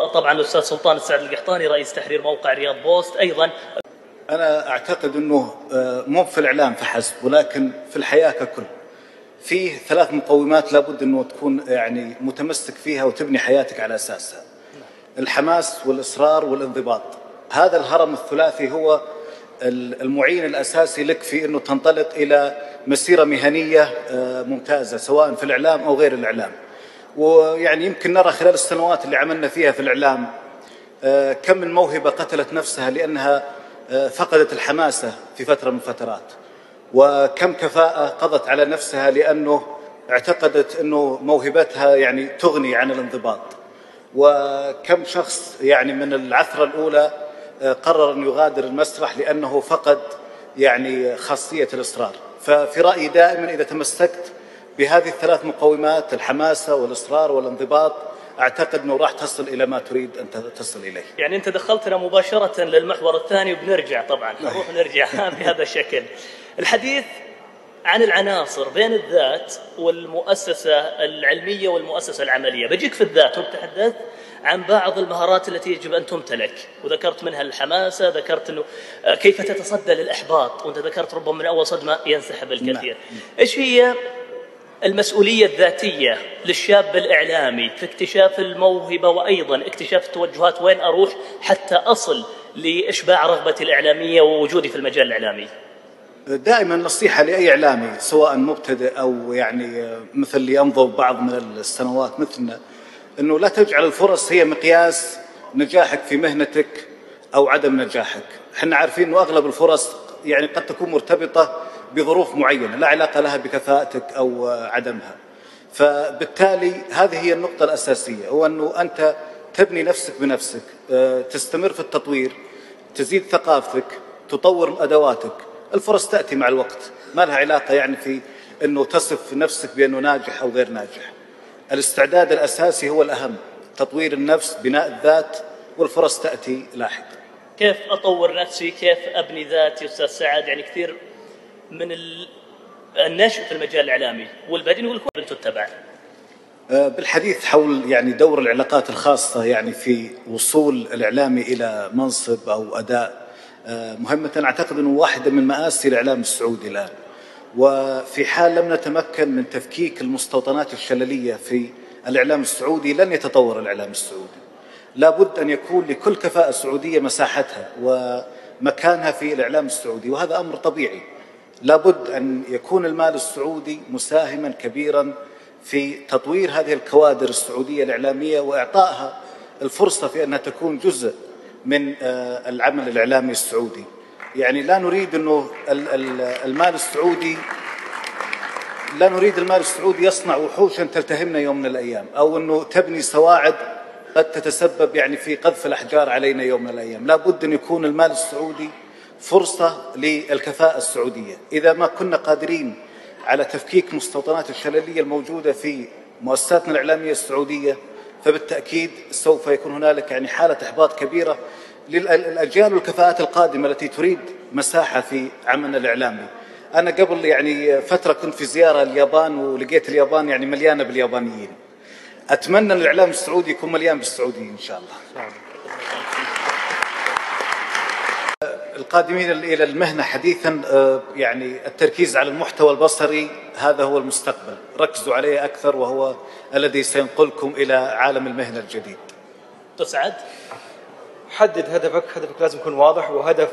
طبعا الأستاذ سلطان السعد القحطاني رئيس تحرير موقع رياض بوست أيضا. أنا أعتقد أنه آه، مو في الإعلام فحسب ولكن في الحياة ككل. فيه ثلاث مقومات لابد أنه تكون يعني متمسك فيها وتبني حياتك على أساسها. الحماس والإصرار والانضباط. هذا الهرم الثلاثي هو المعين الأساسي لك في أنه تنطلق إلى مسيرة مهنية آه، ممتازة سواء في الإعلام أو غير الإعلام. ويعني يمكن نرى خلال السنوات اللي عملنا فيها في الإعلام آه، كم من موهبة قتلت نفسها لأنها آه، فقدت الحماسة في فترة من الفترات وكم كفاءة قضت على نفسها لأنه اعتقدت أنه موهبتها يعني تغني عن الانضباط. وكم شخص يعني من العثرة الأولى آه، قرر أن يغادر المسرح لأنه فقد يعني خاصية الإصرار. ففي رأيي دائما إذا تمسكت بهذه الثلاث مقومات الحماسة والإصرار والانضباط أعتقد إنه راح تصل إلى ما تريد أن تصل إليه. يعني أنت دخلتنا مباشرة للمحور الثاني وبنرجع طبعا نروح نرجع بهذا الشكل. الحديث عن العناصر بين الذات والمؤسسة العلمية والمؤسسة العملية، بجيك في الذات وبتحدث عن بعض المهارات التي يجب أن تمتلك، وذكرت منها الحماسة، ذكرت إنه كيف تتصدى للإحباط، وأنت ذكرت ربما من أول صدمة ينسحب الكثير. نعم. إيش هي المسؤولية الذاتية للشاب الإعلامي في اكتشاف الموهبة وأيضا اكتشاف التوجهات وين أروح حتى أصل لإشباع رغبتي الإعلامية ووجودي في المجال الإعلامي. دائما نصيحة لأي إعلامي سواء مبتدئ أو يعني مثل اللي أمضوا بعض من السنوات مثلنا أنه لا تجعل الفرص هي مقياس نجاحك في مهنتك أو عدم نجاحك. إحنا عارفين أنه أغلب الفرص يعني قد تكون مرتبطة بظروف معينة لا علاقة لها بكفاءتك أو عدمها. فبالتالي هذه هي النقطة الأساسية هو أنه أنت تبني نفسك بنفسك آه، تستمر في التطوير تزيد ثقافتك تطور أدواتك. الفرص تأتي مع الوقت ما لها علاقة يعني في أنه تصف نفسك بأنه ناجح أو غير ناجح. الاستعداد الأساسي هو الأهم تطوير النفس بناء الذات والفرص تأتي لاحقا. كيف أطور نفسي؟ كيف أبني ذاتي؟ أستاذ سعد يعني كثير من النشء في المجال الإعلامي. والبعدين يقول لك تتبع أه، بالحديث حول يعني دور العلاقات الخاصة يعني في وصول الإعلامي إلى منصب أو أداء أه، مهمة. أعتقد أنه واحدة من مآسي الإعلام السعودي الآن. وفي حال لم نتمكن من تفكيك المستوطنات الشللية في الإعلام السعودي لن يتطور الإعلام السعودي. لابد أن يكون لكل كفاءة سعودية مساحتها ومكانها في الإعلام السعودي وهذا أمر طبيعي. لابد أن يكون المال السعودي مساهما كبيرا في تطوير هذه الكوادر السعودية الإعلامية وإعطائها الفرصة في أنها تكون جزء من آه، العمل الإعلامي السعودي. يعني لا نريد أنه المال السعودي لا نريد المال السعودي يصنع وحوشا تلتهمنا يوم من الأيام أو أنه تبني سواعد قد تتسبب يعني في قذف الأحجار علينا يوم من الأيام. لا بد أن يكون المال السعودي فرصة للكفاءة السعودية. إذا ما كنا قادرين على تفكيك مستوطنات الشللية الموجودة في مؤسساتنا الإعلامية السعودية فبالتأكيد سوف يكون هنالك يعني حالة إحباط كبيرة للأجيال والكفاءات القادمة التي تريد مساحة في عملنا الإعلامي. أنا قبل يعني فترة كنت في زيارة اليابان ولقيت اليابان يعني مليانة باليابانيين. أتمنى الإعلام السعودي يكون مليان بالسعوديين إن شاء الله. القادمين إلى المهنة حديثا آه، يعني التركيز على المحتوى البصري هذا هو المستقبل. ركزوا عليه أكثر وهو الذي سينقلكم إلى عالم المهنة الجديد. تسعد حدد هدفك. هدفك لازم يكون واضح وهدف